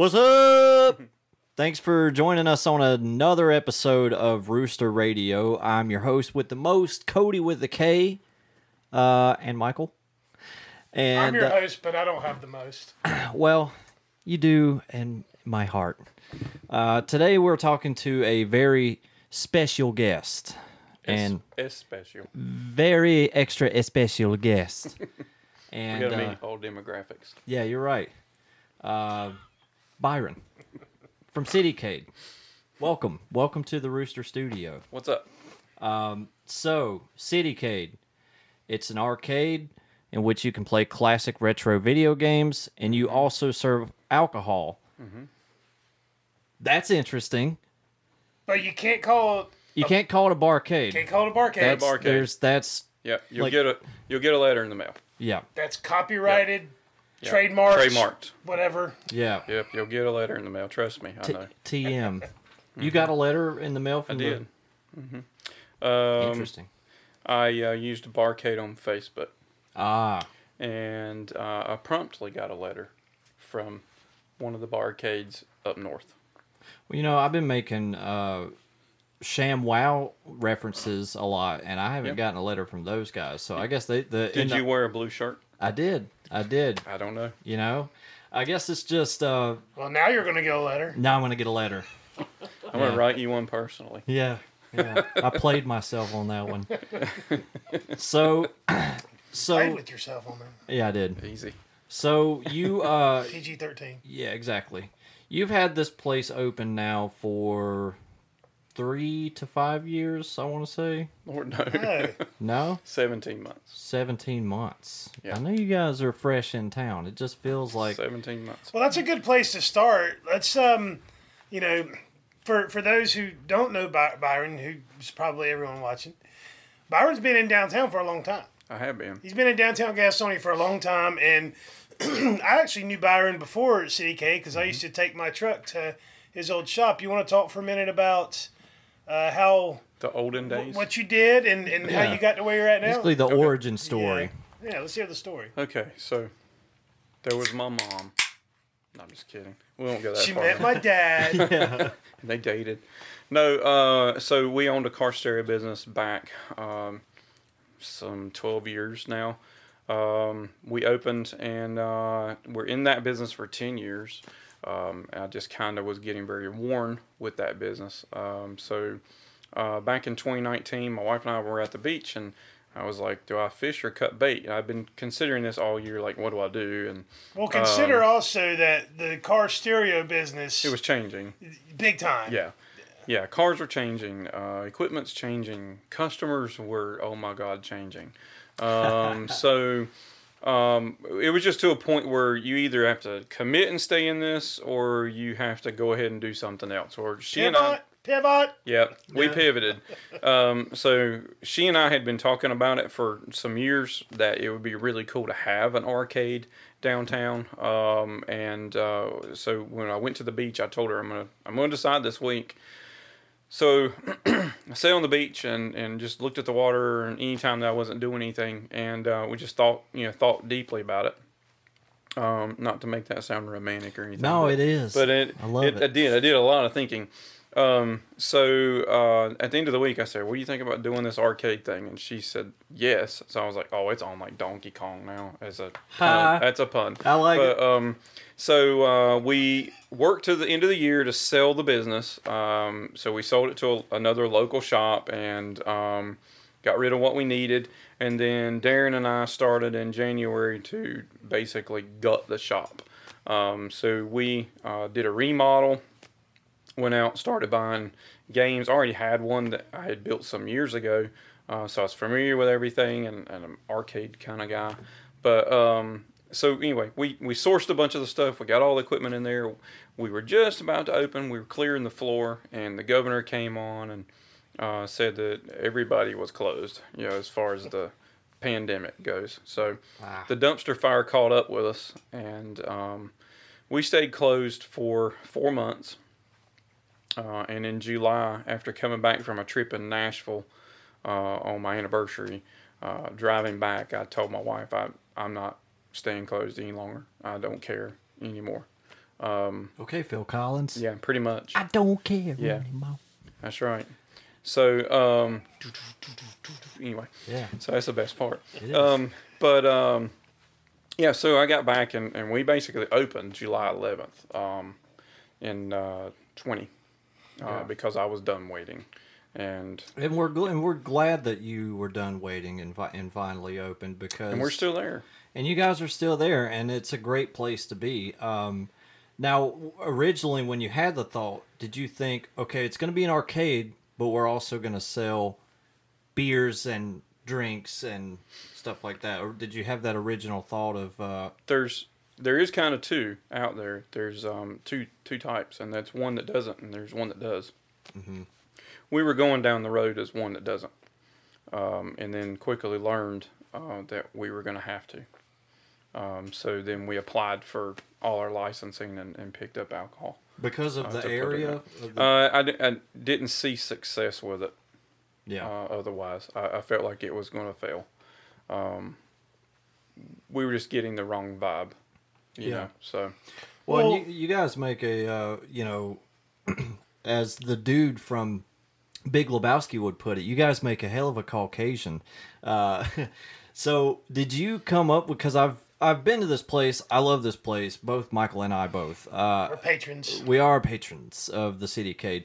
What's up? Thanks for joining us on another episode of Rooster Radio. I'm your host with the most, Cody with the K, uh, and Michael. And I'm your uh, host, but I don't have the most. well, you do in my heart. Uh, today we're talking to a very special guest, and it's special. very extra special guest. We and gotta uh, meet all demographics. yeah, you're right. Byron from CityCade. Welcome, welcome to the Rooster Studio. What's up? Um, so, CityCade, it's an arcade in which you can play classic retro video games, and you also serve alcohol. Mm-hmm. That's interesting. But you can't call it You can't call it a barcade. can't call it a barcade. That's, barcade. There's that's Yeah, you'll Like- get a you'll get a letter in the mail. yeah That's copyrighted, Yeah. trademarked, Trademarked. whatever. yeah. Yep, you'll get a letter in the mail. Trust me, I T- know. TM. You got a letter in the mail I from did. the Um, interesting. I uh, used a barcade on Facebook, Ah, and uh, I promptly got a letter from one of the barcades up north. well, you know I've been making uh, Sham Wow references a lot, and I haven't Yep. gotten a letter from those guys. So I guess they the in Did the- you wear a blue shirt? I did. I did. I don't know. You know, I guess it's just uh Well, now you're going to get a letter. now I'm gonna get a letter. I'm Yeah. gonna write you one personally. Yeah, yeah. I played myself on that one. So, Play so with yourself on that. yeah, I did. Easy. So you uh PG 13. yeah, exactly. You've had this place open now for three to five years. I want to say Lord no. Hey, no, Seventeen months. seventeen months. Yeah. I know you guys are fresh in town. It just feels like Seventeen months. well, that's a good place to start. Let's, um, you know, for for those who don't know By- Byron, who's probably everyone watching, Byron's been in downtown for a long time. I have been. He's been in downtown Gastonia for a long time, and I actually knew Byron before CityCade because I used to take my truck to his old shop. You want to talk for a minute about uh, how The olden days. what you did and, and how you got to where you're at now? basically the origin story. Yeah. yeah, let's hear the story. Okay, so there was my mom. No, I'm just kidding. We won't go that She far. met my dad. Yeah. they dated. No, uh, so we owned a car stereo business back um, some 12 years now. Um, we opened and uh, we're in that business for 10 years. Um, I just kind of was getting very worn with that business. Um, so uh, back in 2019, my wife and I were at the beach and I was like, do I fish or cut bait? I've been considering this all year, like, what do I do? And Well, consider also that the car stereo business it was changing. big time. Yeah. Yeah, cars are changing, uh, equipment's changing, customers were, oh my God, changing. Um, so um, it was just to a point where you either have to commit and stay in this or you have to go ahead and do something else. Or she and I, Pivot, Yep, yeah, we Yeah. pivoted. Um, so she and I had been talking about it for some years that it would be really cool to have an arcade downtown. Um, and uh, so when I went to the beach, I told her I'm gonna I'm gonna decide this week. So I sat on the beach and, and just looked at the water and anytime that I wasn't doing anything and uh, we just thought you know thought deeply about it. Um, not to make that sound romantic or anything. No, but- it is. but it, I love it, it. I did. I did a lot of thinking. Um, so uh, at the end of the week, I said, "What do you think about doing this arcade thing?" And she said, "Yes." So I was like, "Oh, it's on like Donkey Kong now." As a pun. that's a pun. I like but, Um, so uh, we worked to the end of the year to sell the business. Um, so we sold it to a, another local shop and um, got rid of what we needed. And then Darren and I started in January to basically gut the shop. Um, so we uh, did a remodel went out, started buying games. I already had one that I had built some years ago, uh, so I was familiar with everything and, and an arcade kind of guy. But um, so anyway, we, we sourced a bunch of the stuff. We got all the equipment in there. We were just about to open. We were clearing the floor, and the governor came on and uh, said that everybody was closed. You know, as far as the pandemic goes. So the dumpster fire caught up with us, and um, we stayed closed for four months. Uh, and in July, after coming back from a trip in Nashville uh, on my anniversary, uh, driving back, I told my wife I I'm not staying closed any longer. I don't care anymore. Okay, Phil Collins. Yeah, pretty much. I don't care Yeah. anymore. That's right. So um, anyway, Yeah. so that's the best part. It is. Um, but um, yeah, so I got back and, and we basically opened July 11th um, in uh, 20 uh, because I was done waiting. And And we're gl- and we're glad that you were done waiting and fi- and finally opened because and we're still there. and you guys are still there and it's a great place to be. Um, now originally when you had the thought, did you think okay, it's going to be an arcade, but we're also going to sell beers and drinks and stuff like that, or did you have that original thought of uh, There's there is kind of two out there. There's um, two two types, and that's one that doesn't, and there's one that does. Mm-hmm. We were going down the road as one that doesn't, um, and then quickly learned uh, that we were going to have to. Um, so then we applied for all our licensing and, and picked up alcohol. because of Uh, the to put it area? of the- Uh, I, I didn't see success with it. yeah. Uh, otherwise, I, I felt like it was going to fail. Um, we were just getting the wrong vibe, you Yeah. know. So Well, Well- you, you guys make a, uh, you know, as the dude from Big Lebowski would put it, you guys make a hell of a Caucasian. Uh, so, did you come up because I've I've been to this place. I love this place. Both Michael and I both. Uh, Our patrons. we are patrons of the City Cade.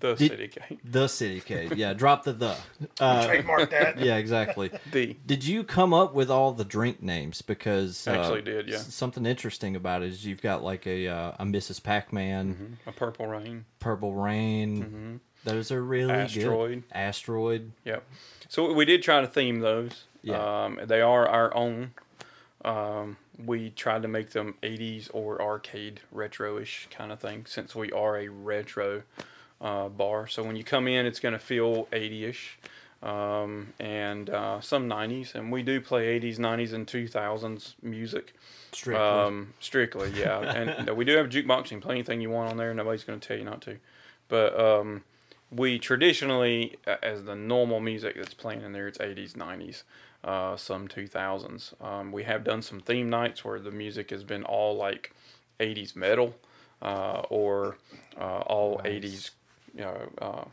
The Did- CityCade, The City Cade. Yeah, drop the the. Uh, Trademark that. yeah, exactly. the Did you come up with all the drink names? Because uh, Actually did, yeah. Something interesting about it is you've got like a uh, a Mrs. Pac-Man, a purple rain. Purple Rain. Those are really Mm-hmm. Asteroid. good. Asteroid. Yep. So we did try to theme those. Yeah. Um, they are our own. Um, we tried to make them 80s or arcade retro-ish kind of thing since we are a retro uh, bar. So when you come in, it's going to feel 80ish um, and uh, some 90s. And we do play 80s, 90s, and 2000s music. Strictly. Um, strictly, yeah. and we do have jukebox. You can play anything you want on there. Nobody's going to tell you not to. But um, we traditionally, as the normal music that's playing in there, it's 80s, 90s, uh, some 2000s. Um, we have done some theme nights where the music has been all like 80s metal uh, or uh, all Nice. 80s, you know, uh,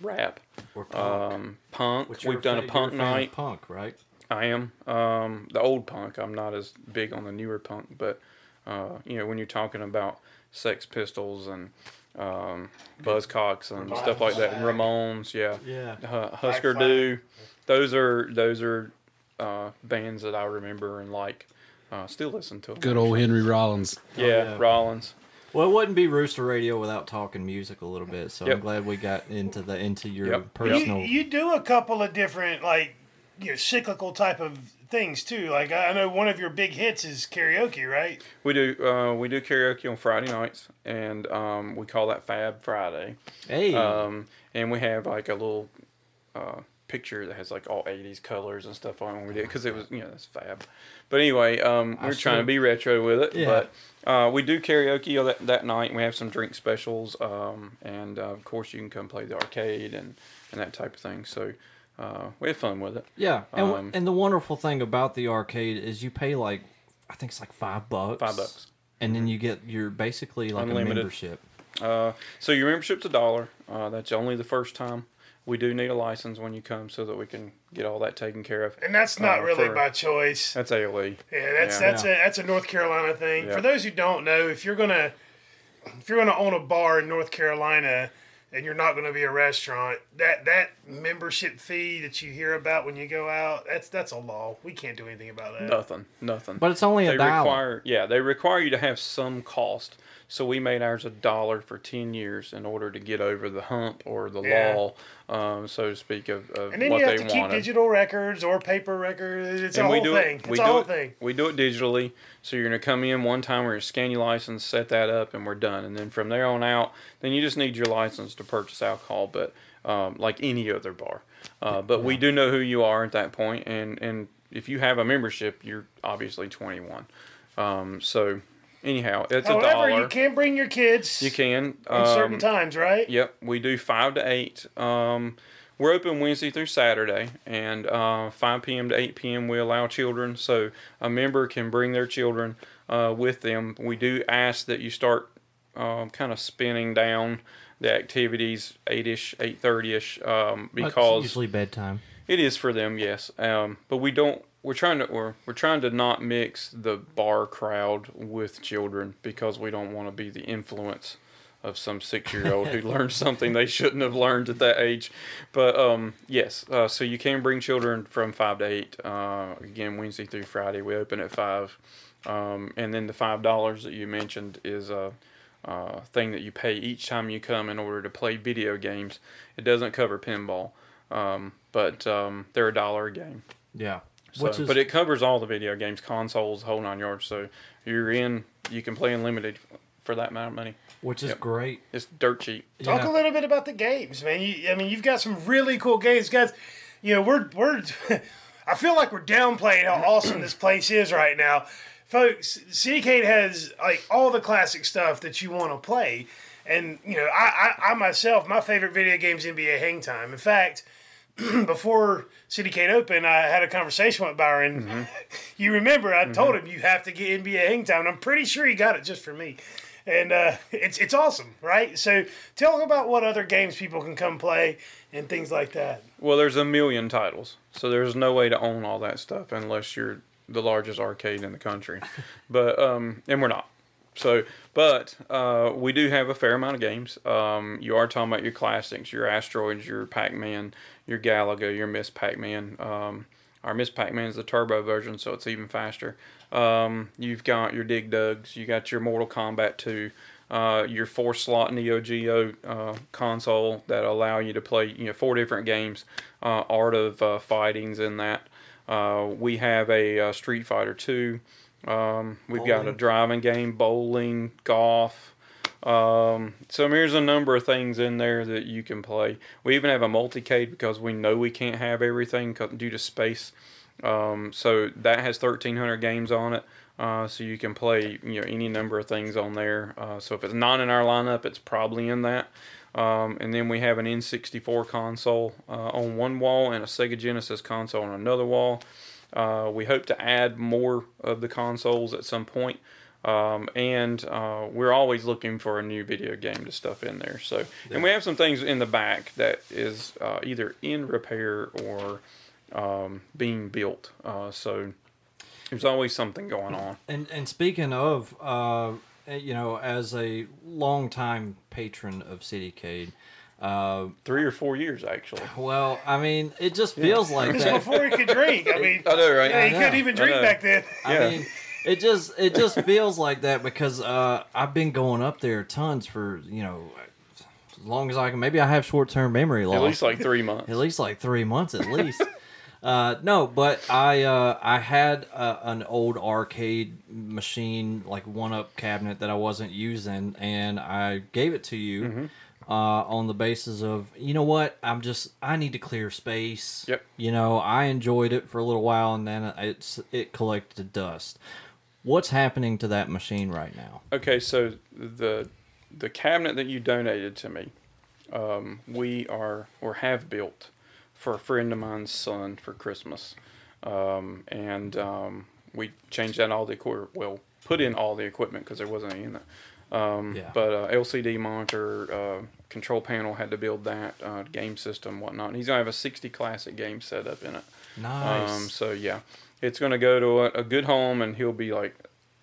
rap, or punk. um, punk. Which We've done a fa- you're punk fan of night. Punk, right? I am. Um, the old punk. I'm not as big on the newer punk, but uh, you know, when you're talking about Sex Pistols and um, Buzzcocks and stuff like that, and Ramones, yeah, Yeah. Hu- Husker Flag. Du, those are those are uh, bands that I remember and like. Uh, still listen to them. Good old Henry Rollins. Yeah, yeah. Rollins. Well, it wouldn't be Rooster Radio without talking music a little bit. So I'm glad we got into the into your Yep. personal. You, you do a couple of different like you know cyclical type of things too. Like I I know one of your big hits is karaoke, right? We do uh, we do karaoke on Friday nights, and um, we call that Fab Friday. hey, Um, and we have like a little uh, picture that has like all 80s colors and stuff on it when we did because it was, you know, that's fab. But anyway, um, we're trying to be retro with it. Yeah. But uh, we do karaoke that, that night. We have some drink specials. Um, and uh, of course, you can come play the arcade and, and that type of thing. So uh, we have fun with it. yeah, and um, and the wonderful thing about the arcade is you pay like I think it's like five bucks. Five bucks. and then you get your basically like a membership. Uh, so your membership's a dollar. Uh, that's only the first time. We do need a license when you come so that we can get all that taken care of. And that's not Uh, really for- by choice. That's ALE. Yeah, that's Yeah. that's a that's a North Carolina thing. Yeah. For those who don't know, if you're gonna if you're gonna own a bar in North Carolina and you're not gonna be a restaurant, that that membership fee that you hear about when you go out, that's that's a law. We can't do anything about that. Nothing, nothing. But it's only a dollar. require yeah they require you to have some cost so we made ours a dollar for 10 years in order to get over the hump or the Yeah. law um, so to speak of, of And then what you have they to keep wanted digital records or paper records. It's a and we whole do thing. It's we a do whole it thing. we do it digitally so you're going to come in one time we're going to scan your license set that up and we're done and then from there on out then you just need your license to purchase alcohol but um, like any other bar uh, but we do know who you are at that point and and if you have a membership you're obviously 21 um, so anyhow it's a dollar. However, you can bring your kids you can on certain um, times, right? Yep, we do five to eight. Um, we're open Wednesday through Saturday, and uh, 5 p.m. to 8 p.m. we allow children, so a member can bring their children uh, with them. We do ask that you start um, kind of spinning down the activities 8ish, 8.30ish, um, That's because usually bedtime. it is for them, yes. Um, but we don't. We're trying to. We're, we're trying to not mix the bar crowd with children because we don't want to be the influence of some six-year-old who learned something they shouldn't have learned at that age. But um, yes, uh, so you can bring children from five to eight. Uh, again, Wednesday through Friday, we open at five. Um, and then the five dollars that you mentioned is a, uh thing that you pay each time you come in order to play video games. It doesn't cover pinball, um, but um, they're a dollar a game. Yeah. So, Which is but it covers all the video games, consoles, whole nine yards. So you're in, you can play unlimited for that amount of money. which is Yep. great. It's dirt cheap. Talk Yeah. a little bit about the games, man. You, I mean, you've got some really cool games, guys. You know, we're we're. I feel like we're downplaying how awesome this place is right now, folks. City has like all the classic stuff that you want to play, and you know, I, I I myself, my favorite video game games NBA Hang Time. In fact. before CityCade opened, I had a conversation with Byron. You remember, I told him you have to get NBA Hang Time. I'm pretty sure he got it just for me, and uh, it's it's awesome, right? So tell about what other games people can come play and things like that. Well, there's a million titles, so there's no way to own all that stuff unless you're the largest arcade in the country. but um, and we're not. So, but uh, we do have a fair amount of games. Um, you are talking about your classics, your Asteroids, your Pac-Man, your Galaga, your Miss Pac-Man. Um, our Miss Pac-Man is the turbo version, so it's even faster. Um, you've got your Dig Dugs, you got your Mortal Kombat 2, uh, your four slot Neo Geo uh, console that allow you to play you know four different games. Uh, Art of uh, Fighting's in that. Uh, we have a uh, Street Fighter 2. Um, we've got a driving game, bowling, golf. Um, so there's a number of things in there that you can play. We even have a multicade because we know we can't have everything due to space. Um, so that has 1,300 games on it. Uh, so you can play you know any number of things on there. Uh, so if it's not in our lineup, it's probably in that. Um, and then we have an N64 console uh, on one wall and a Sega Genesis console on another wall. Uh, we hope to add more of the consoles at some point. Um, and uh, we're always looking for a new video game to stuff in there. So, and we have some things in the back that is uh, either in repair or um, being built. Uh, so there's always something going on. And and speaking of, uh, you know, as a longtime patron of CityCade, uh, Three or four years actually. well, I mean, it just feels like It's that. before he could drink. I mean, I know, right? Yeah, he couldn't even drink back then. I Yeah. mean, it just it just feels like that because uh, I've been going up there tons for you know as long as I can. Maybe I have short term memory loss. At least like three months. at least like three months at least. uh, no, but I uh, I had uh, an old arcade machine, like one up cabinet that I wasn't using, and I gave it to you. Mm-hmm. Uh, on the basis of you know what I'm just I need to clear space. Yep. You know I enjoyed it for a little while and then it's it collected dust. What's happening to that machine right now? Okay, so the the cabinet that you donated to me, um, we are or have built for a friend of mine's son for Christmas, um, and um, we changed out all the equipment. Well, put in all the equipment because there wasn't any in it. Um, Yeah. But uh, LCD monitor, uh, control panel had to build that, uh, game system, whatnot. And he's gonna have a 60 classic game set up in it. Nice. Um, so yeah, it's gonna go to a, a good home, and he'll be like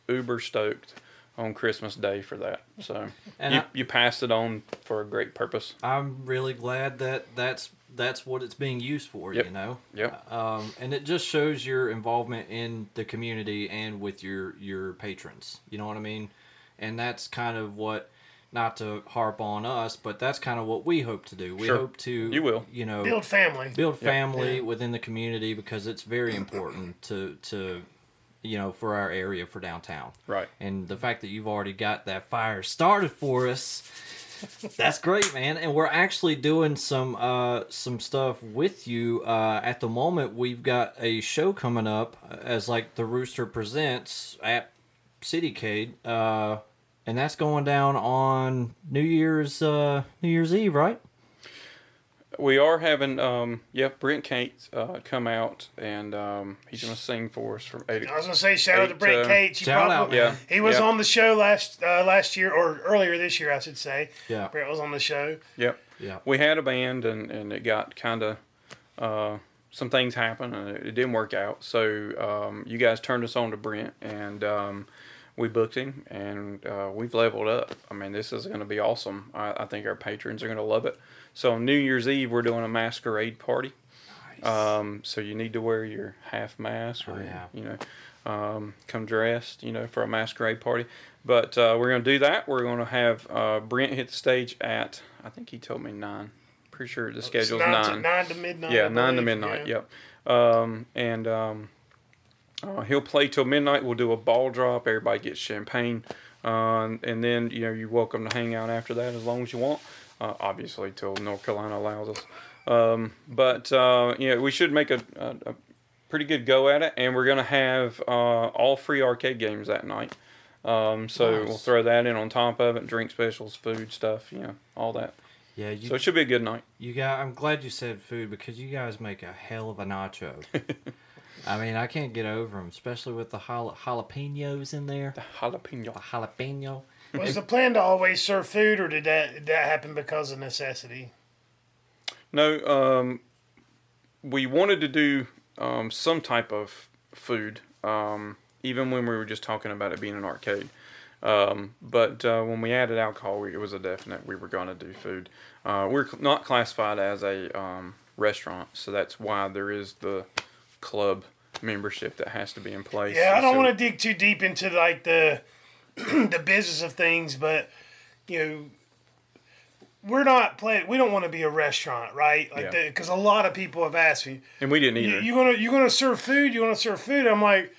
uber stoked. on Christmas Day for that. So And you, I- you passed it on for a great purpose. I'm really glad that that's that's what it's being used for. Yep. You know. Yep. Um, and it just shows your involvement in the community and with your your patrons. You know what I mean? And that's kind of what, not to harp on us, but that's kind of what we hope to do. We Sure. hope to You will. you know Build family. build family Yeah. within the community because it's very important to to you know for our area for downtown. Right. And the fact that you've already got that fire started for us, that's great, man. And we're actually doing some uh, some stuff with you. Uh, at the moment, we've got a show coming up as like the Rooster presents at CityCade, uh, and that's going down on New Year's uh, New Year's Eve, right? We are having, um, yep, Brent Cates uh, come out and um, he's going to sing for us from 8 I was gonna say shout out to Brent uh, Cates. You shout out, Yeah. He was yeah. on the show last uh, last year or earlier this year, I should say. Yeah. Brent was on the show. Yep. Yeah. We had a band and, and it got kind of, uh, some things happened and it, it didn't work out. So um, you guys turned us on to Brent and um, we booked him and uh, we've leveled up. I mean, this is going to be awesome. I, I think our patrons are going to love it. So on New Year's Eve, we're doing a masquerade party. Um, so you need to wear your half mask or, Oh, yeah. you know, um, come dressed, you know, for a masquerade party. But uh, we're going to do that. We're going to have uh, Brent hit the stage at, I think he told me nine. Pretty sure the schedule's nine, nine. To, nine to midnight. yeah, nine to midnight. Yeah. Yep. Um, and um, uh, he'll play till midnight. We'll do a ball drop. Everybody gets champagne. Um, and then, you know, you're welcome to hang out after that as long as you want. Uh, obviously, till North Carolina allows us. Um, but, uh, you know, we should make a, a, a pretty good go at it. And we're going to have uh, all free arcade games that night. Um, so Nice. we'll throw that in on top of it. Drink specials, food stuff, you know, all that. Yeah, you, So it should be a good night. You got. I'm glad you said food because you guys make a hell of a nacho. I mean, I can't get over them, especially with the jala- jalapenos in there. The jalapeno. The jalapeno. Was the plan to always serve food, or did that did that happen because of necessity? No, um, we wanted to do um, some type of food, um, even when we were just talking about it being an arcade. Um, but uh, when we added alcohol, we, it was a definite we were going to do food. Uh, we're cl- not classified as a um, restaurant, so that's why there is the club membership that has to be in place. Yeah, I don't So- want to dig too deep into like the the business of things, but you know, we're not playing. We don't want to be a restaurant, right? Like, Yeah. because a lot of people have asked me, and we didn't either. you gonna you gonna serve food? You gonna serve food? I'm like,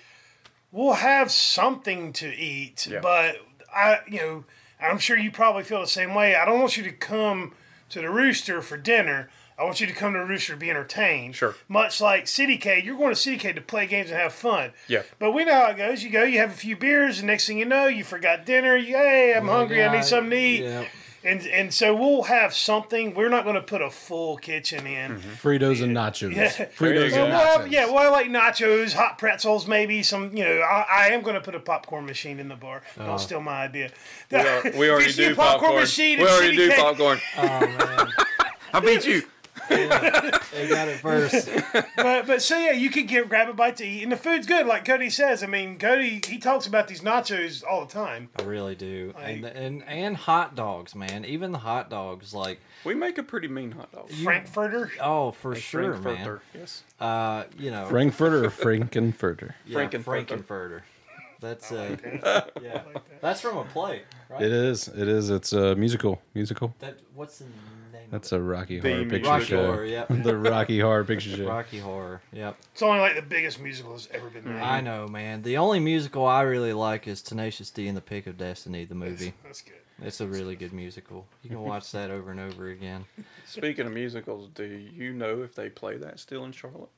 we'll have something to eat, Yeah. but I, you know, I'm sure you probably feel the same way. I don't want you to come to the Rooster for dinner. I want you to come to Rooster to be entertained. Sure. Much like CityCade, you're going to CityCade to play games and have fun. Yeah. But we know how it goes. You go, you have a few beers, and next thing you know, you forgot dinner. You, hey, I'm oh hungry. I need something to eat. Yeah. And and so we'll have something. We're not going to put a full kitchen in. Mm-hmm. Fritos and nachos. Yeah. Fritos There and go. Well, we'll nachos. yeah, well, I like nachos, hot pretzels, maybe some. You know, I, I am going to put a popcorn machine in the bar. Don't oh. steal my idea. we, are, we already do popcorn. machine we at already do popcorn. Oh man, I beat you. They got it first. but but so yeah, you could get grab a bite to eat, and the food's good. Like Cody says, I mean, Cody he talks about these nachos all the time. I really do. And, Like- and and hot dogs, man. Even the hot dogs, like We make a pretty mean hot dog. Frankfurter. oh for sure, man. Yes. Uh, you know, Frankfurter or Frankenfurter? yeah, Frankenfurter. Frankenfurter. That's uh, yeah. That's from a play, right? It is. It is. It's a musical. Musical. That what's the name? That's a Rocky The Horror Picture. Rocky Show. Horror, yep. the Rocky Horror Picture? Show. Rocky Horror. Yep. It's only like the biggest musical that's ever been made. I know, man. The only musical I really like is Tenacious D and the Pick of Destiny, the movie. That's good. It's a really good musical. You can watch that over and over again. Speaking of musicals, do you know if they play that still in Charlotte?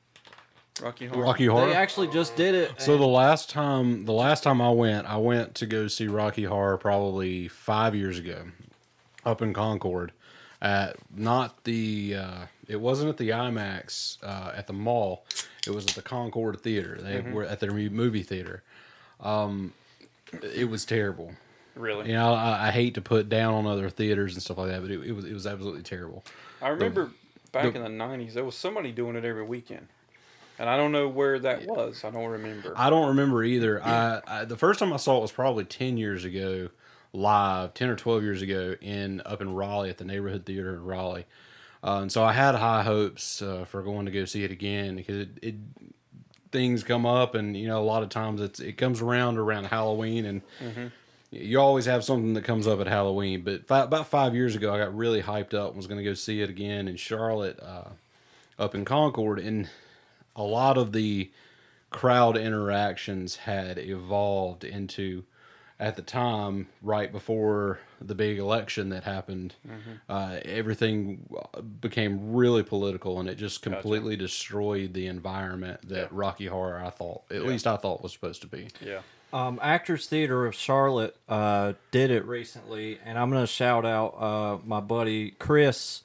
Rocky Horror. Rocky Horror. They actually just did it. So the last time, the last time I went, I went to go see Rocky Horror probably five years ago, up in Concord, at not the. Uh, it wasn't at the IMAX uh, at the mall. It was at the Concord Theater. They were at their movie theater. Um, it was terrible. Really? You know, I, I hate to put down on other theaters and stuff like that, but it, it was it was absolutely terrible. I remember back the- in the '90s, there was somebody doing it every weekend. and I don't know where that was. I don't remember. I don't remember either. I, I the first time I saw it was probably ten years ago, live, ten or twelve years ago in up in Raleigh at the neighborhood theater in Raleigh. Uh, and so I had high hopes uh, for going to go see it again because it, it things come up, and you know a lot of times it's it comes around around Halloween, and you always have something that comes up at Halloween. But about five years ago, I got really hyped up and was going to go see it again in Charlotte, uh, up in Concord, and a lot of the crowd interactions had evolved into at the time right before the big election that happened uh, everything became really political and it just completely destroyed the environment that rocky horror i thought at least i thought was supposed to be. Yeah. Um, Actors Theater of Charlotte uh, did it recently, and I'm going to shout out uh, my buddy Chris,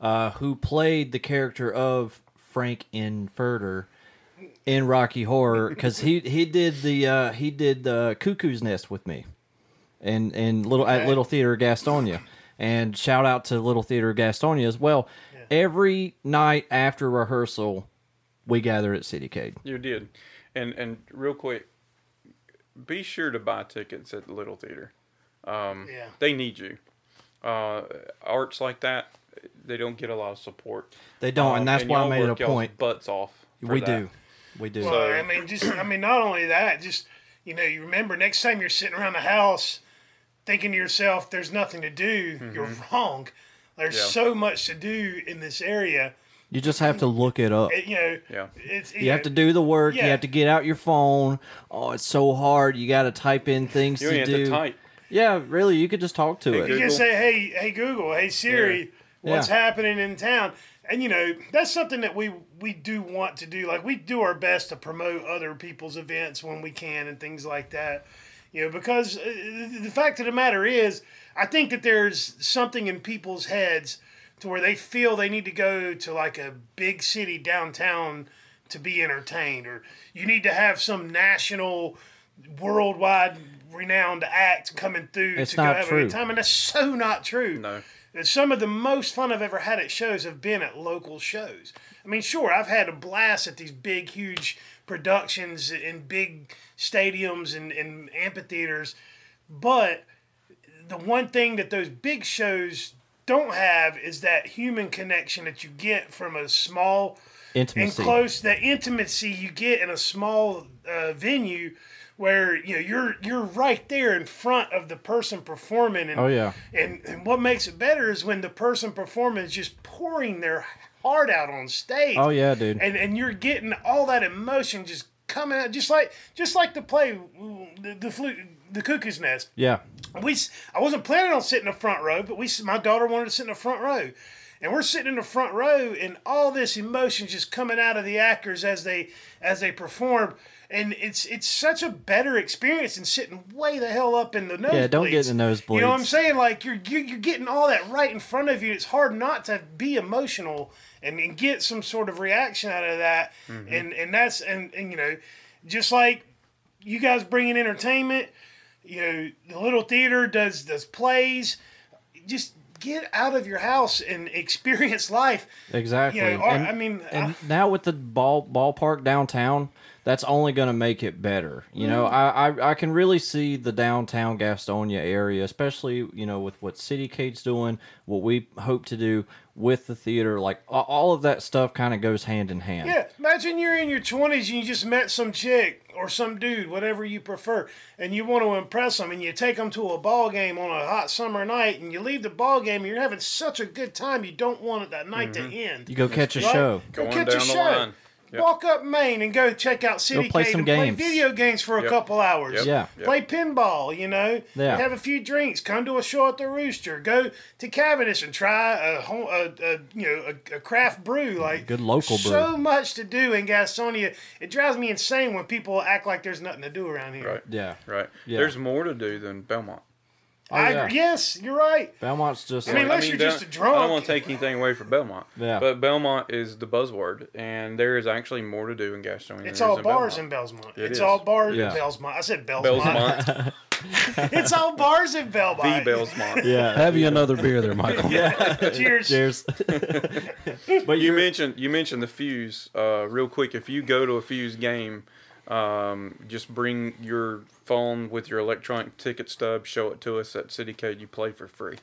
uh, who played the character of Frank-N-Furter in Rocky Horror, because he he did the uh, he did the Cuckoo's Nest with me, and and little at Little Theater Gastonia, and shout out to Little Theater Gastonia as well. Every night after rehearsal, we gather at CityCade. You did, and and real quick, be sure to buy tickets at the Little Theater. Um, Yeah. They need you. Uh, arts like that, they don't get a lot of support. They don't, Um, and that's why I made it a point. Butts off. We that. do, we do. Well, I mean, just I mean, not only that, just you know, you remember next time you're sitting around the house thinking to yourself, "There's nothing to do." Mm-hmm. You're wrong. There's Yeah. so much to do in this area. You just have to look it up. It, you know, Yeah. it's You have to do the work. Yeah. You have to get out your phone. Oh, it's so hard. You got to type in things You to ain't do. to type. Yeah, really. You could just talk to Hey, it. You can say, "Hey, hey Google, hey Siri, what's Yeah. happening in town?" And you know that's something that we we do want to do. Like we do our best to promote other people's events when we can and things like that. You know, because uh, the fact of the matter is, I think that there's something in people's heads to where they feel they need to go to like a big city downtown to be entertained, or you need to have some national, worldwide renowned act coming through It's to go not have a true. good time, and that's so not true. No. And Some of the most fun I've ever had at shows have been at local shows. I mean, sure, I've had a blast at these big, huge productions in big stadiums and, and amphitheaters, but the one thing that those big shows don't have is that human connection that you get from a small and close that intimacy you get in a small uh, venue where you know you're you're right there in front of the person performing and Oh, yeah. and, and what makes it better is when the person performing is just pouring their heart out on stage Oh yeah, dude. and and you're getting all that emotion just coming out just like just like the play the the, flute, the cuckoo's nest yeah. we I wasn't planning on sitting in the front row, but we my daughter wanted to sit in the front row, and we're sitting in the front row, and all this emotion just coming out of the actors as they as they perform, and it's it's such a better experience than sitting way the hell up in the nosebleeds. Yeah, don't get in the You know what I'm saying? Like you're you're, you're getting all that right in front of you. It's hard not to be emotional and, and get some sort of reaction out of that, mm-hmm. and and that's and and you know, just like you guys bring in entertainment you know the little theater does does plays just get out of your house and experience life Exactly. you know and, i mean and I- now with the ball ballpark downtown, that's only going to make it better. You know, Mm-hmm. I, I I can really see the downtown Gastonia area, especially you know with what City Cade's doing, what we hope to do with the theater. Like all of that stuff kind of goes hand in hand. yeah imagine you're in your 20s and you just met some chick or some dude whatever you prefer and you want to impress them and you take them to a ball game on a hot summer night and you leave the ball game and you're having such a good time you don't want that night to end You go catch a Right? show. Go Going catch down a the show. Line. Yep. Walk up Main and go check out City play Cade some and games. play video games for a Yep. couple hours. Yep. Yeah. Yep. Play pinball, you know. Yeah. Have a few drinks. Come to a show at the Rooster. Go to Cavendish and try a, home, a, a you know a, a craft brew. Like Good local brew. So much to do in Gastonia. It drives me insane when people act like there's nothing to do around here. Right. Yeah. Right. Yeah. There's more to do than Belmont. I yeah. agree. Yes, you're right. Belmont's just. I mean, like- unless you're just a drunk. I don't want to take anything away from Belmont. Yeah. But Belmont is the buzzword, and there is actually more to do in Gastonia. It's there is all bars in Belmont. It it's is. all bars Yeah. in Belmont. I said Belmont. Belmont, it's all bars in Belmont. the Belmont. yeah. Have you another beer there, Michael? yeah. Cheers. Cheers. but You you mentioned you mentioned the fuse. Uh, real quick, if you go to a fuse game, um, just bring your phone with your electronic ticket stub. Show it to us at CityCade. You play for free.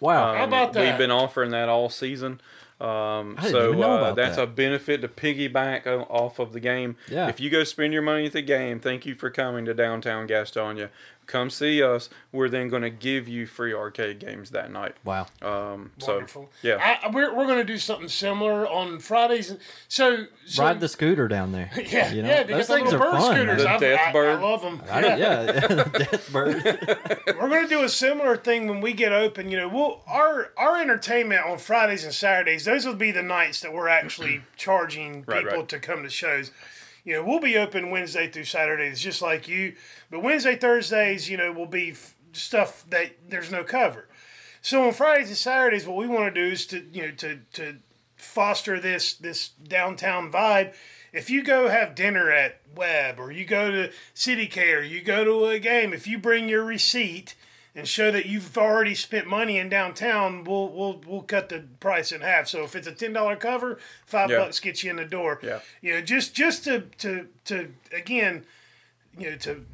wow. Um, How about that? We've been offering that all season. Um, I didn't so even know uh, that's that. a benefit to piggyback off of the game. Yeah. If you go spend your money at the game, thank you for coming to downtown Gastonia. Come see us. We're then going to give you free arcade games that night. wow. Um, so Wonderful. yeah, I, we're we're going to do something similar on Fridays. So, so Ride the scooter down there. yeah, you know? yeah. Those things are bird fun. scooters. The I, Death I, Bird. I love them. I don't- yeah, Death Bird. We're going to do a similar thing when we get open. You know, we'll our our entertainment on Fridays and Saturdays. Those will be the nights that we're actually charging Right, people right. to come to shows. You know, we'll be open Wednesday through Saturdays, just like you. But Wednesday, Thursdays, you know, will be f- stuff that there's no cover. So on Fridays and Saturdays, what we want to do is to you know to to foster this this downtown vibe. If you go have dinner at Webb or you go to CityCade, you go to a game, if you bring your receipt and show that you've already spent money in downtown, we'll we'll we'll cut the price in half. So if it's a ten dollar cover, five Yeah. bucks gets you in the door. Yeah. You know, just just to to to again, you know, to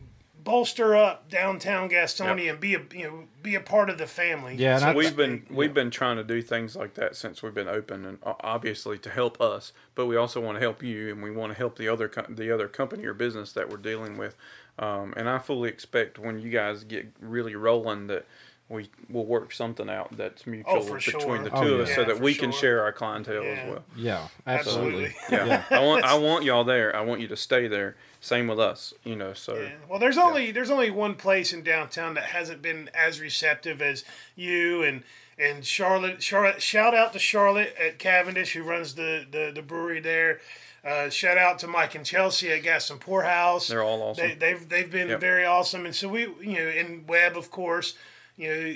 bolster up downtown Gastonia and be a you know be a part of the family. Yeah, and So I- we've been we've been trying to do things like that since we've been open, and obviously to help us, but we also want to help you, and we want to help the other co- the other company or business that we're dealing with. Um, and I fully expect when you guys get really rolling that we will work something out that's mutual Oh, between sure. the two Oh, of us, yeah. so Yeah, that for we can share our clientele Yeah. as well. yeah, absolutely. Absolutely. Yeah, I want I want y'all there. I want you to stay there. Same with us, you know. So Yeah. Well, there's only there's only one place in downtown that hasn't been as receptive as you and and Charlotte. Charlotte, shout out to Charlotte at Cavendish who runs the the, the brewery there. Uh, shout out to Mike and Chelsea at Gaston Poorhouse. they're all awesome. They, they've they've been Yep. very awesome, and so we you know in Webb of course, you know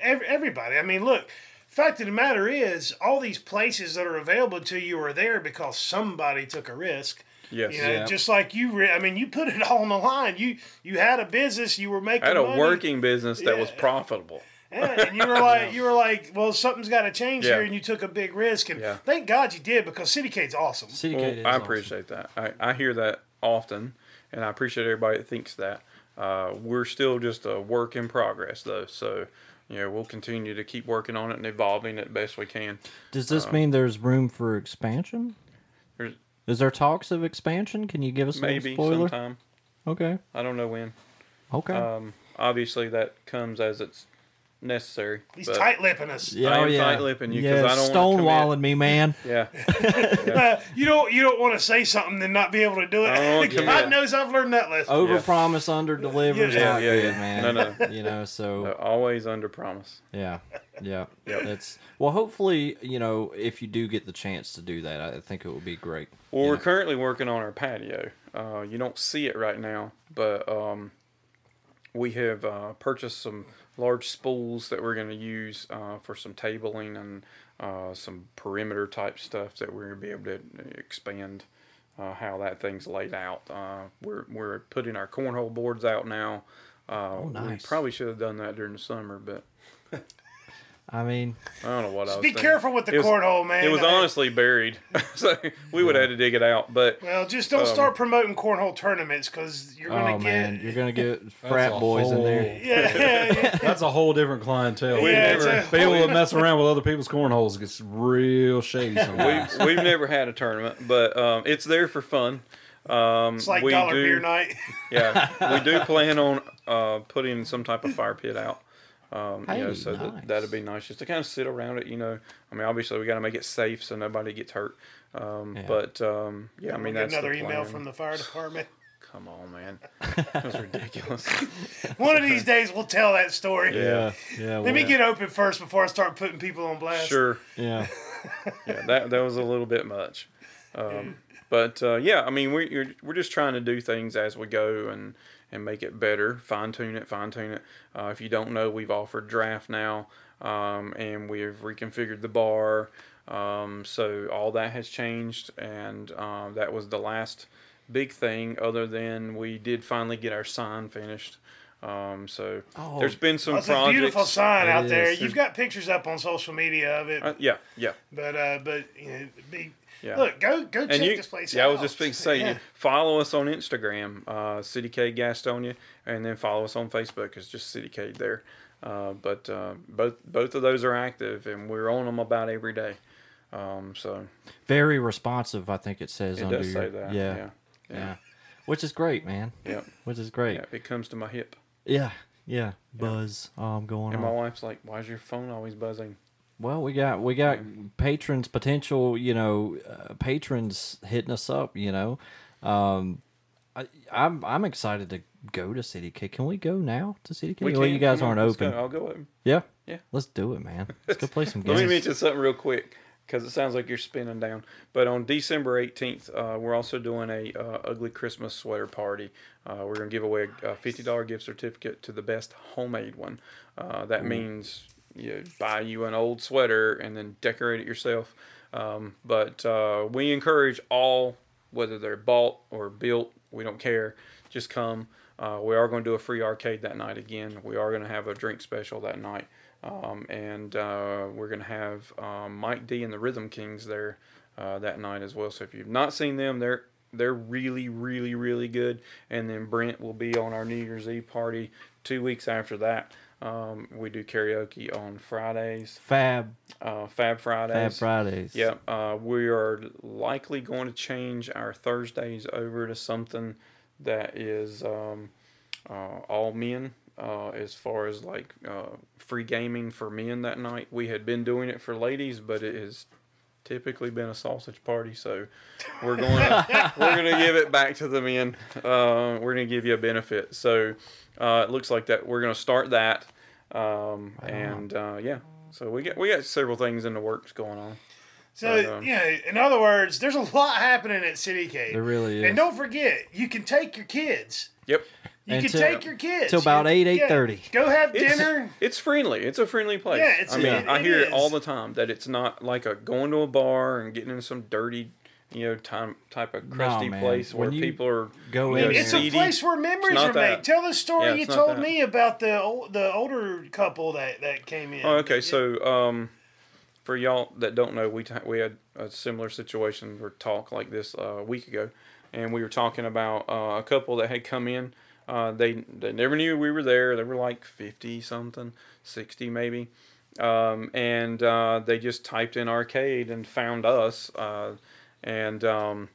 ev- everybody. I mean, look. Fact of the matter is, all these places that are available to you are there because somebody took a risk. Yes. You know, Yeah. just like you, re- I mean, you put it all on the line. You you had a business, you were making. I had a money, working business that was profitable. yeah, and you were like, you were like, well, something's got to change Yeah. here, and you took a big risk, and Yeah. thank God you did because CityCade's awesome. City Well, Cade is I awesome. appreciate that. I, I hear that often, and I appreciate everybody that thinks that. Uh, we're still just a work in progress, though. So, you know, we'll continue to keep working on it and evolving it best we can. Does this mean there's room for expansion? There's Is there talks of expansion? Can you give us a maybe little spoiler? sometime. Okay. I don't know when. Okay. Um, obviously, that comes as it's necessary. He's but- tight lipping us. yeah, I oh, am yeah. tight-lipping you 'cause yeah, I don't wanna stonewalling me, man. Yeah. Uh, you don't you don't want to say something and not be able to do it. I don't God commit. knows I've learned that lesson. Over Yeah. promise, under deliver. is Yeah, yeah, good, yeah. man. No, no. You know, so Uh, always under promise. yeah, yeah. Yep. It's well. Hopefully, you know, if you do get the chance to do that, I think it would be great. Well, you we're know. currently working on our patio. Uh, you don't see it right now, but um, we have uh, purchased some large spools that we're going to use uh, for some tabling and uh, some perimeter type stuff that we're going to be able to expand uh, how that thing's laid out. Uh, we're we're putting our cornhole boards out now. Uh, We nice. probably should have done that during the summer, but I mean, I don't know what I was. Be thinking. careful with the It was- cornhole, man. It was I- honestly buried, so we would have had to dig it out. But Well, just don't Um, start promoting cornhole tournaments because you're gonna oh get. man, you're gonna get frat a boys in there. Yeah, yeah, yeah. That's a whole different clientele. We Yeah, it's never- a- People that mess around with other people's cornholes gets real shady sometimes. we've, we've never had a tournament, but um, it's there for fun. Um, It's like we dollar do, beer night. Yeah, we do plan on uh, putting some type of fire pit out. Um, you know, so nice. that that'd be nice just to kind of sit around it. You know, I mean, obviously we got to make it safe so nobody gets hurt. Um, Yeah. But um, yeah, I mean We'll that's another the email plan. from the fire department. Come on, man, that was ridiculous. One of these days we'll tell that story. Yeah. yeah. Let me well, get open first before I start putting people on blast. sure, Yeah, yeah, that that was a little bit much. Um, but uh, yeah, I mean, we're you're, we're just trying to do things as we go and and make it better, fine tune it, fine tune it. Uh, if you don't know, we've offered draft now, um, and we've reconfigured the bar. Um, so all that has changed, and um, that was the last big thing. Other than we did finally get our sign finished. Um, so Oh, there's been some That's a beautiful sign It out there. You've got pictures up on social media of it, Uh, yeah, yeah. but uh, but you know, be, Yeah. look, go go check and you, this place out. yeah, out. I was just fixing to say, Yeah. you follow us on Instagram, uh, CityCade Gastonia, and then follow us on Facebook. It's just CityCade there. Uh, but uh, both both of those are active, and we're on them about every day. Um, so Very responsive, I think it says it under does your, say that. Yeah, Yeah, yeah, yeah, Which is great, man. yeah. Which is great. yeah. It comes to my hip, Yeah, yeah. Buzz, um, going and my on. wife's like, "Why is your phone always buzzing?" Well, we got we got patrons potential, you know, uh, patrons hitting us up. You know, um, I, I'm I'm excited to go to CityCade. Can we go now to CityCade? We well, you guys aren't go. open. I'll go with. Yeah, Yeah. Let's do it, man. Let's go play some games. Let me mention something real quick because it sounds like you're spinning down. But on December 18th, uh, we're also doing a uh, ugly Christmas sweater party. Uh, we're gonna give away a $50 gift certificate to the best homemade one. Uh, that means you buy you an old sweater and then decorate it yourself. Um, but uh, we encourage all, whether they're bought or built, we don't care. Just come. Uh, we are going to do a free arcade that night again. We are going to have a drink special that night. Um, and uh, we're going to have um, Mike D and the Rhythm Kings there uh, that night as well. So if you've not seen them, they're they're really, really, really good. And then Brent will be on our New Year's Eve party two weeks after that. Um, we do karaoke on Fridays, Fab uh, Fab Fridays. Fab Fridays. Yep. Uh, we are likely going to change our Thursdays over to something that is um, uh, all men. Uh, as far as like uh, free gaming for men that night, we had been doing it for ladies, but it has typically been a sausage party. So we're going to we're going to give it back to the men. Uh, we're going to give you a benefit. So uh, it looks like that we're going to start that, um, and uh, yeah. So we got we got several things in the works going on. So But, um, yeah, in other words, there's a lot happening at City Cade. There really is. And don't forget, you can take your kids. Yep. You Until- can take your kids till about You- 8, yeah, 8:30. Go have dinner. it's friendly. It's a friendly place. Yeah, it's- I mean, it- I it hear it is. all the time that it's not like a going to a bar and getting in some dirty, you know, time type of crusty man. place where When you people are go you know, It's there- a place where memories not are made. Tell the story Yeah, you told that. me about the ol- the older couple that, that came in. Oh, okay. So, um, for y'all that don't know, we ta we had a similar situation or talk like this uh, a week ago, and we were talking about uh, a couple that had come in. Uh, they they never knew we were there. They were like fifty something, sixty maybe, um, and uh, they just typed in arcade and found us, uh, and um,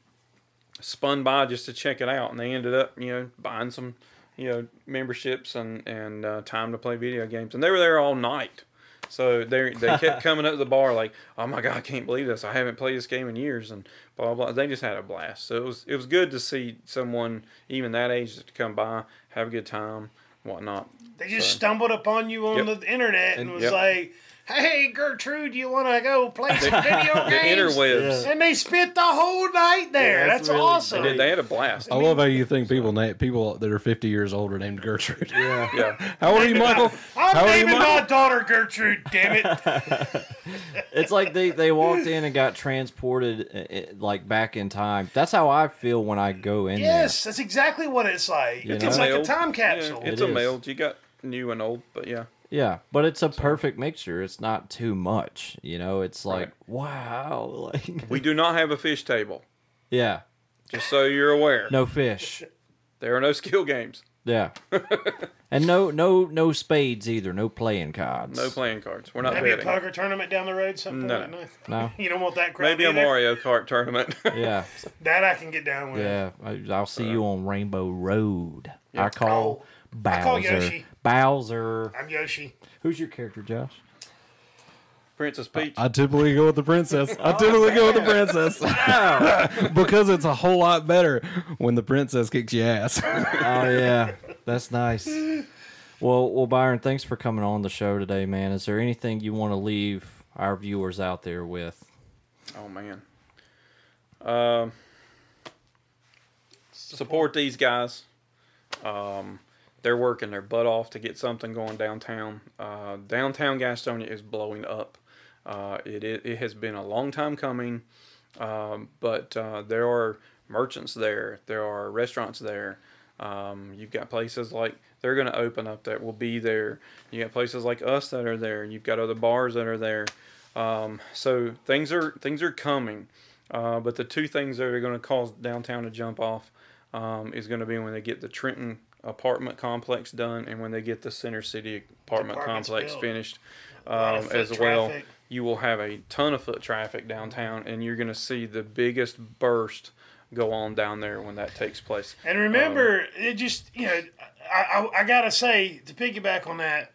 spun by just to check it out, and they ended up you know buying some you know memberships and and uh, time to play video games, and they were there all night. So they they kept coming up to the bar like, oh my god, I can't believe this! I haven't played this game in years, and blah blah. blah. They just had a blast. So it was it was good to see someone even that age to come by, have a good time, whatnot. They just So- stumbled upon you on Yep. the internet and, And- was Yep. like, "Hey, Gertrude, you want to go play some video The games?" interwebs. And they spent the whole night there. Yeah, that's that's really awesome. They did. They had a blast. I love how you think people na- people that are 50 years old are named Gertrude. Yeah. Yeah. How old are you, Michael? I'm How old are naming my daughter Gertrude. Damn it! It's like they, they walked in and got transported uh, uh, like back in time. That's how I feel when I go in yes, that's exactly what it's like. You it's know? like a Mailed. time Yeah, capsule. it's It a is. mailed. You got new and old, but yeah. There. Yeah, but it's a perfect mixture. It's not too much. You know, it's like Right. wow, like We do not have a fish table, yeah, just so you're aware. no fish. There are no skill games, Yeah, and no no no spades either. No playing cards. no playing cards. We're not Maybe a poker tournament down the road, something No. like. No. You don't want that crap. Maybe a? Mario Kart tournament. Yeah, That I can get down with. yeah. I, I'll see uh. you on Rainbow Road. I call Oh, Bowser. call Yoshi. Bowser. I'm Yoshi. Who's your character, Josh? Princess Peach. I typically go with the princess. I typically go with the princess because it's a whole lot better when the princess kicks your ass. Oh yeah, that's nice. Well, well, Byron, thanks for coming on the show today, man. Is there anything you want to leave our viewers out there with? Oh man. Um, support these guys. Um, they're working their butt off to get something going downtown. Uh, downtown Gastonia is blowing up. Uh, it, it, it has been a long time coming, um, but uh, there are merchants there. There are restaurants there. Um, you've got places like they're going to open up that will be there. You got places like us that are there. You've got other bars that are there. Um, so things are things are coming. Uh, but the two things that are going to cause downtown to jump off um, is going to be when they get the Trenton apartment complex done and when they get the Center City apartment complex built. finished um, as foot well. You will have a ton of foot traffic downtown, and you're going to see the biggest burst go on down there when that takes place. And remember, it just you know, I, I I gotta say to piggyback on that,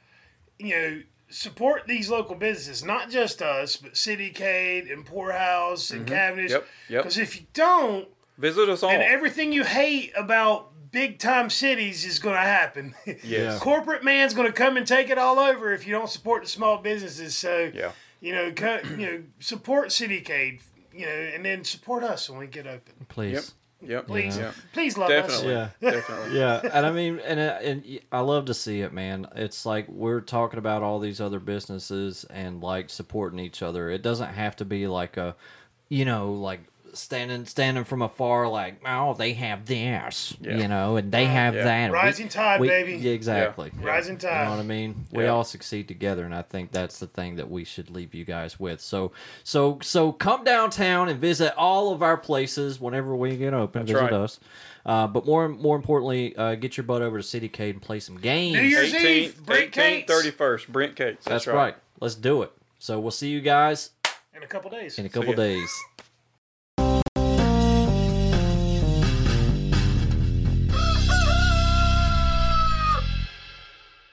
you know, support these local businesses, not just us, but City Cade and Poorhouse and Cavendish. Yep, yep. Because if you don't, Visit us all. and everything you hate about big time cities is going to happen. yes. Corporate man's going to come and take it all over if you don't support the small businesses. So Yeah. you know, co- you know, support CityCade, you know, and then support us when we get open. Please. Yep. Yep. Please, Yeah. please love Definitely. us. Yeah. Definitely. yeah, and I mean, and uh, and y- I love to see it, man. It's like we're talking about all these other businesses and like supporting each other. It doesn't have to be like a, you know, like standing standing from afar, like oh they have this, Yeah. you know, and they have Yeah. that. We- Rising tide, we- baby. Yeah, exactly. Yeah. Rising You know tide. what I mean? We Yeah. all succeed together, and I think that's the thing that we should leave you guys with. So, so, so come downtown and visit all of our places whenever we get open. That's visit right. us. Uh, but more, more importantly, uh, get your butt over to City Cade and play some games. New Year's Eve, Brent 18th, Cates. 31st, Brent Cates. That's right. Let's do it. So we'll see you guys In a couple days. in a couple days.